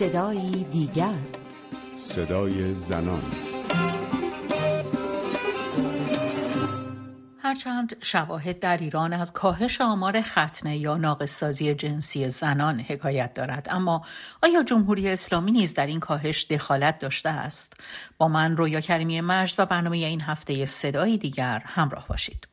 صدایی دیگر. صدای زنان. هرچند شواهد در ایران از کاهش آمار ختنه یا ناقصسازی جنسی زنان حکایت دارد اما آیا جمهوری اسلامی نیز در این کاهش دخالت داشته است؟ با من رویا کریمی مجد و برنامه این هفته صدایی دیگر همراه باشید.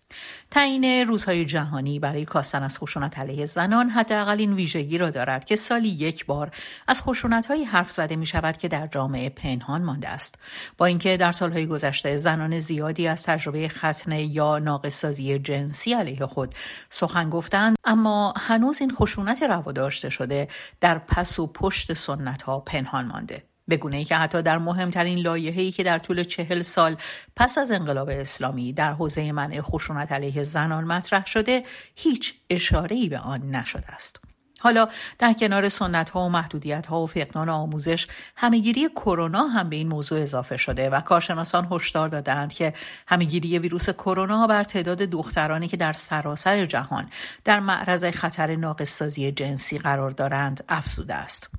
تعیین روزهای جهانی برای کاستن از خشونت علیه زنان حداقل این ویژگی را دارد که سالی یک بار از خشونتهایی حرف زده می شود که در جامعه پنهان مانده است. با اینکه در سالهای گذشته زنان زیادی از تجربه ختنه یا ناقصسازی جنسی علیه خود سخن گفتند اما هنوز این خشونت روا داشته شده در پس و پشت سنت ها پنهان مانده. به ای که حتی در مهمترین لایحه‌ای که در طول چهل سال پس از انقلاب اسلامی در حوزه منع خشونت علیه زنان مطرح شده هیچ ای به آن نشده است. حالا در کنار سنت ها و محدودیت ها و فقدان آموزش همهگیری کرونا هم به این موضوع اضافه شده و کارشناسان هشدار دادند که همهگیری ویروس کرونا بر تعداد دخترانی که در سراسر جهان در معرض خطر ناقصسازی جنسی قرار دارند افزوده است.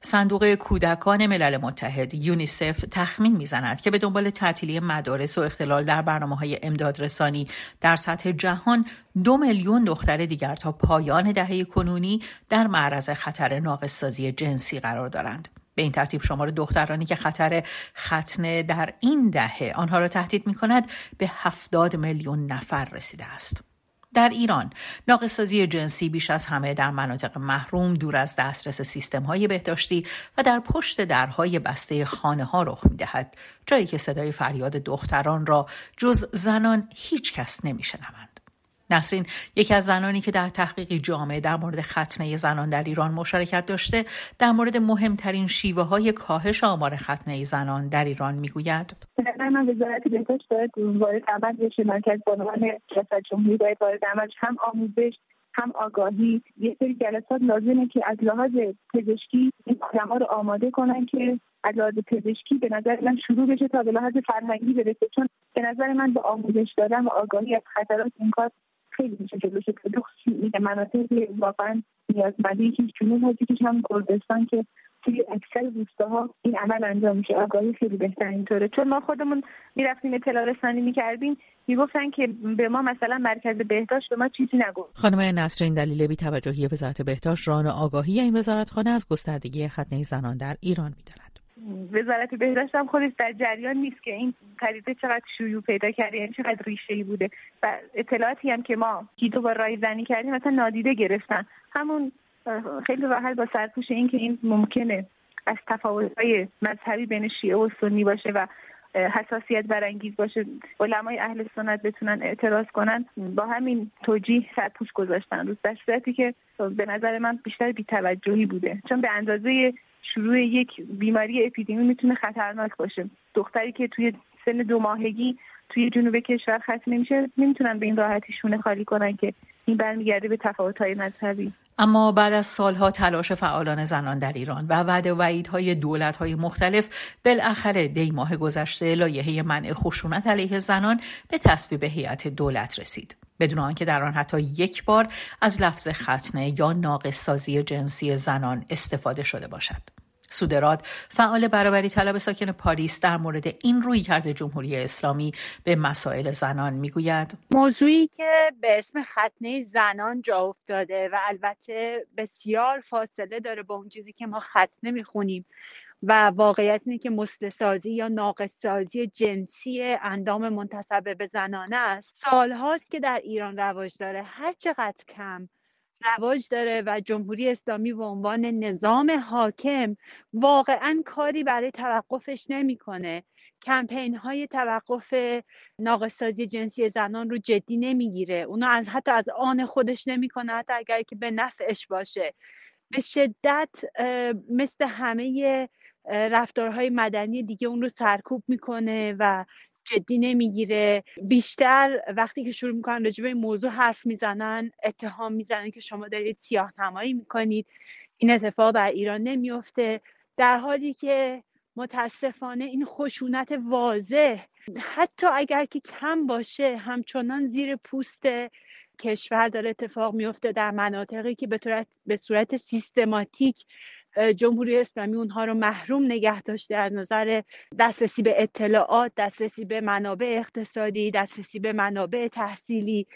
صندوق کودکان ملل متحد یونیسف تخمین می‌زند که به دنبال تعطیلی مدارس و اختلال در برنامه های امدادرسانی در سطح جهان دو میلیون دختر دیگر تا پایان دهه کنونی در معرض خطر ناقصسازی جنسی قرار دارند. به این ترتیب شمار دخترانی که خطر ختنه در این دهه آنها را تهدید می کند به هفتاد میلیون نفر رسیده است. در ایران ناقصازی جنسی بیش از همه در مناطق محروم دور از دسترس سیستم های بهداشتی و در پشت درهای بسته خانه ها رخ می دهد جایی که صدای فریاد دختران را جز زنان هیچ کس نمی شنوند. نسرین یکی از زنانی که در تحقیقی جامعه در مورد ختنه زنان در ایران مشارکت داشته در مورد مهمترین شیوه های کاهش آمار ختنه زنان در ایران می‌گوید. من وزارت بهداشت باید وارد عمل بشه. مرکز بانوان ریاست جمهوری باید وارد هم آموزش هم آگاهی. یه سری جلسات لازمه که از لحاظ پزشکی این رو آماده کنن که از لحاظ پزشکی به نظر من شروع بشه تا به لحاظ فرهنگی برسه. چون به نظر من با آموزش دادن و آگاهی از خطرات این کار خیلی میشه جلوش میگه. مناطق واقعا نیازمندی که جنوب که هم کردستان که توی اکثر ها این عمل انجام میشه. آگاهی خیلی بهتر اینطوره. چون ما خودمون می‌رفتیم اطلاع رسانی می‌کردیم می‌گفتن که به ما مثلا مرکز بهداشت به ما چیزی نگفت. خانم نصر این دلیل بی توجهی وزارت بهداشت ران آگاهی این وزارتخانه از گستردگی ختنه زنان در ایران می‌داند. وزارت بهداشت هم خودش در جریان نیست که این پدیده چقدر شیوع پیدا کرده یعنی چقدر ریشه ای بوده. و اطلاعاتی هم که ما گیدو با رای زنی کردیم مثلا نادیده گرفتن. همون خیلی راحت با سرپوش این که این ممکنه از تفاوت‌های مذهبی بین شیعه و سنی باشه و حساسیت برانگیز باشه علمای اهل سنت بتونن اعتراض کنن با همین توجیه سرپوش گذاشتن. روز در صورتی که به نظر من بیشتر بیتوجهی بوده. چون به اندازه شروع یک بیماری اپیدمی می‌تونه خطرناک باشه. دختری که توی سن دو ماهگی توی جنوب کشور ختم نمیشه نمی‌تونن به این راحتی شونه خالی کنن که این برمیگرده به تفاوت‌های مذهبی. اما بعد از سالها تلاش فعالان زنان در ایران و وعده و وعیدهای دولت‌های مختلف بالاخره دی ماه گذشته لایحه منع خشونت علیه زنان به تصویب هیئت دولت رسید. بدون آنکه در آن حتی یک بار از لفظ ختنه یا ناقص سازی جنسی زنان استفاده شده باشد. سودراد فعال برابری طلب ساکن پاریس در مورد این روی کرده جمهوری اسلامی به مسائل زنان می‌گوید. موضوعی که به اسم ختنه زنان جا افتاده و البته بسیار فاصله داره با اون چیزی که ما ختنه می‌خونیم و واقعیت اینه که مسلسازی یا ناقصسازی جنسی اندام منتصبه به زنانه است. سالهاست که در ایران رواج داره. هر چقدر کم رواج داره و جمهوری اسلامی به عنوان نظام حاکم واقعا کاری برای توقفش نمی‌کنه. کمپین های توقف ناقصازی جنسی زنان رو جدی نمی‌گیره. اونا از حتی از آن خودش نمی‌کنه حتی اگر که به نفعش باشه. به شدت مثل همه رفتارهای مدنی دیگه اون رو سرکوب می‌کنه و جدی نمی‌گیره. بیشتر وقتی که شروع می‌کنن راجع به این موضوع حرف می‌زنن اتهام می‌زنن که شما دارید سیاه نمایی می‌کنید این اتفاق در ایران نمیفته در حالی که متاسفانه این خشونت واضح. حتی اگر که کم باشه همچنان زیر پوست کشور داره اتفاق میفته در مناطقی که به صورت, به صورت سیستماتیک جمهوری اسلامی اونها رو محروم نگه داشته از نظر دسترسی به اطلاعات دسترسی به منابع اقتصادی دسترسی به منابع تحصیلی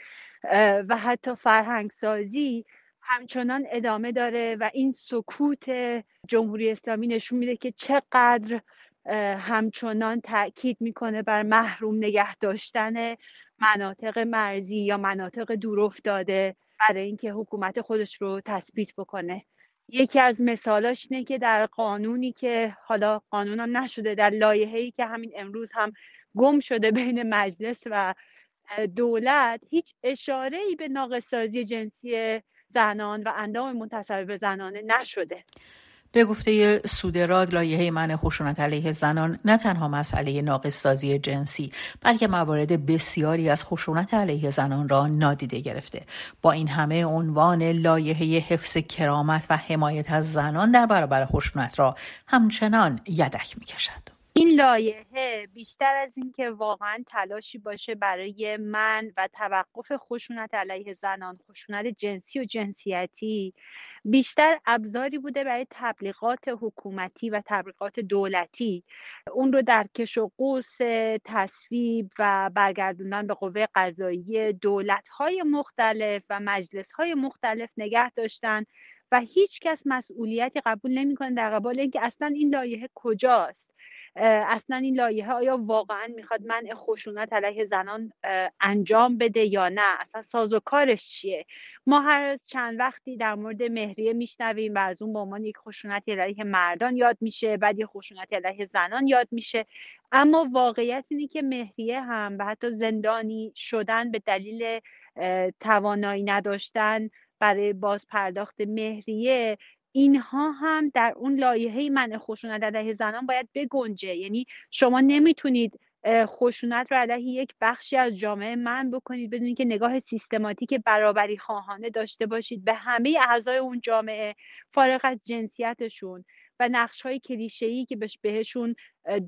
و حتی فرهنگ سازی همچنان ادامه داره و این سکوت جمهوری اسلامی نشون میده که چقدر همچنان تاکید می‌کنه بر محروم نگه داشتن مناطق مرزی یا مناطق دور افتاده برای اینکه حکومت خودش رو تثبیت بکنه. یکی از مثالاش اینه که در قانونی که حالا قانون هم نشده در لایحه‌ای که همین امروز هم گم شده بین مجلس و دولت هیچ اشاره ای به ناقصازی جنسی زنان و اندام منتصب به زنانه نشده. به گفته سودراد لایحه من خشونت علیه زنان نه تنها مسئله ناقصسازی جنسی بلکه موارد بسیاری از خشونت علیه زنان را نادیده گرفته. با این همه عنوان لایحه حفظ کرامت و حمایت از زنان در برابر خشونت را همچنان یدک می‌کشد. این لایحه بیشتر از اینکه واقعا تلاشی باشه برای من و توقف خشونت علیه زنان خشونت جنسی و جنسیتی بیشتر ابزاری بوده برای تبلیغات حکومتی و تبلیغات دولتی. اون رو در کش و قوس تصویب و برگردوندن به قوه قضایی دولت های مختلف و مجلس های مختلف نگه داشتن و هیچ کس مسئولیتی قبول نمی‌کنه در قبال اینکه اصلا این لایحه کجاست. اصلا این لایحه آیا واقعا می‌خواد منع خشونت علیه زنان انجام بده یا نه؟ اصلا ساز و کارش چیه؟ ما هر چند وقتی در مورد مهریه میشنویم و از اون به عنوان یک خشونت علیه مردان یاد میشه بعد یک خشونت علیه زنان یاد میشه. اما واقعیت اینه که مهریه هم و حتی زندانی شدن به دلیل توانایی نداشتن برای باز پرداخت مهریه اینها هم در اون لایحه منع خشونت علیه زنان باید بگنجه. یعنی شما نمی‌تونید خشونت رو علیه یک بخشی از جامعه من بکنید بدون که نگاه سیستماتیک برابری خواهانه داشته باشید به همه اعضای اون جامعه فارغ از جنسیتشون و نقش های کلیشه که بهشون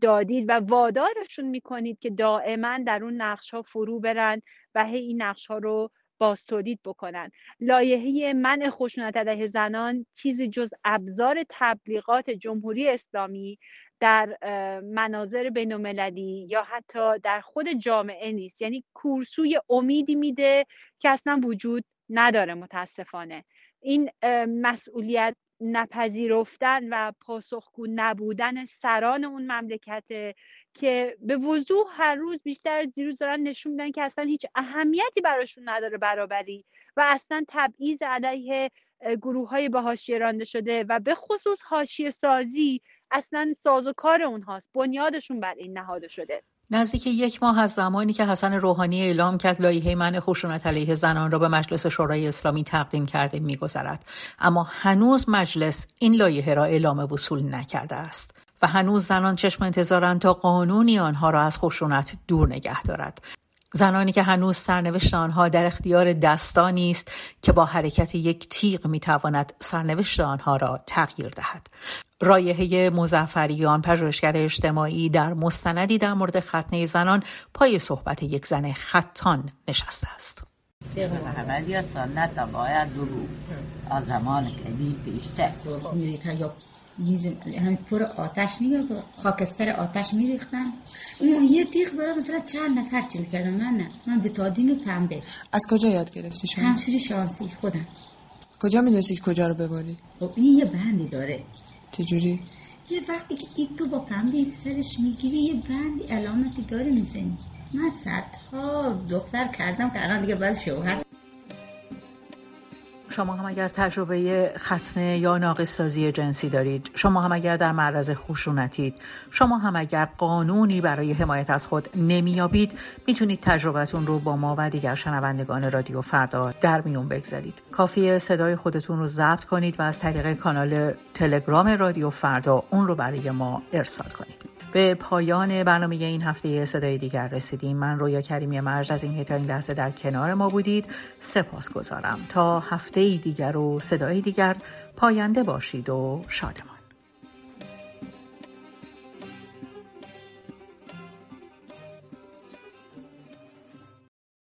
دادید و وادارشون می‌کنید که دائما در اون نقش ها فرو برن و هی این نقش ها رو باز تولید بکنن. لایحه منع خشونت علیه زنان چیزی جز ابزار تبلیغات جمهوری اسلامی در مناظر بینالمللی یا حتی در خود جامعه نیست. یعنی کورسوی امیدی میده که اصلا وجود نداره متاسفانه. این مسئولیت نپذیرفتن و پاسخگو نبودن سران اون مملکت که به وضوح هر روز بیشتر از دیروز دارن نشون میدن که اصلا هیچ اهمیتی براشون نداره برابری و اصلا تبعیض علیه گروه های حاشیه رانده شده و به خصوص حاشیه سازی اصلا ساز و کار اونهاست بنیادشون بر این نهاده شده. نزدیک یک ماه از زمانی که حسن روحانی اعلام کرد لایحه من خشونت علیه زنان را به مجلس شورای اسلامی تقدیم کرده میگذرد. اما هنوز مجلس این لایحه را اعلام وصول نکرده است و هنوز زنان چشم انتظارند تا قانونی آنها را از خشونت دور نگه دارد. زنانی که هنوز سرنوشت آنها در اختیار دستانی است که با حرکت یک تیغ می‌تواند سرنوشت آنها را تغییر دهد. رایحه مزفریان پژوهشگر اجتماعی در مستندی در مورد ختنه زنان پای صحبت یک زن خطان نشسته است. سنت باید از زمان پیشتر هم پر آتش نگاه خاکستر آتش میریختن؟ اون یه تیغ برای مثلا چند نفر چی می‌کردن من نه. من به تادین و پنبه. از کجا یاد گرفتی شما؟ همشوری شانسی خودم. کجا می‌دونستید کجا رو بباری؟ خب این یه بندی داره. چجوری؟ یه وقتی که این تو با پنبه سرش می‌گیری یه بندی علامتی داره می‌زنی من صدها دختر کردم که الان دیگه باز شوهر شما هم اگر تجربه ختنه یا ناقصسازی جنسی دارید شما هم اگر در معرض خشونتید شما هم اگر قانونی برای حمایت از خود نمیابید می‌تونید تجربتون رو با ما و دیگر شنوندگان رادیو فردا در میون بگذارید. کافیه صدای خودتون رو ضبط کنید و از طریق کانال تلگرام رادیو فردا اون رو برای ما ارسال کنید. به پایان برنامه این هفته صدای دیگر رسیدیم. من رویا کریمی مرج از این تا این لحظه در کنار ما بودید. سپاس گذارم تا هفته دیگر و صدای دیگر پاینده باشید و شادمان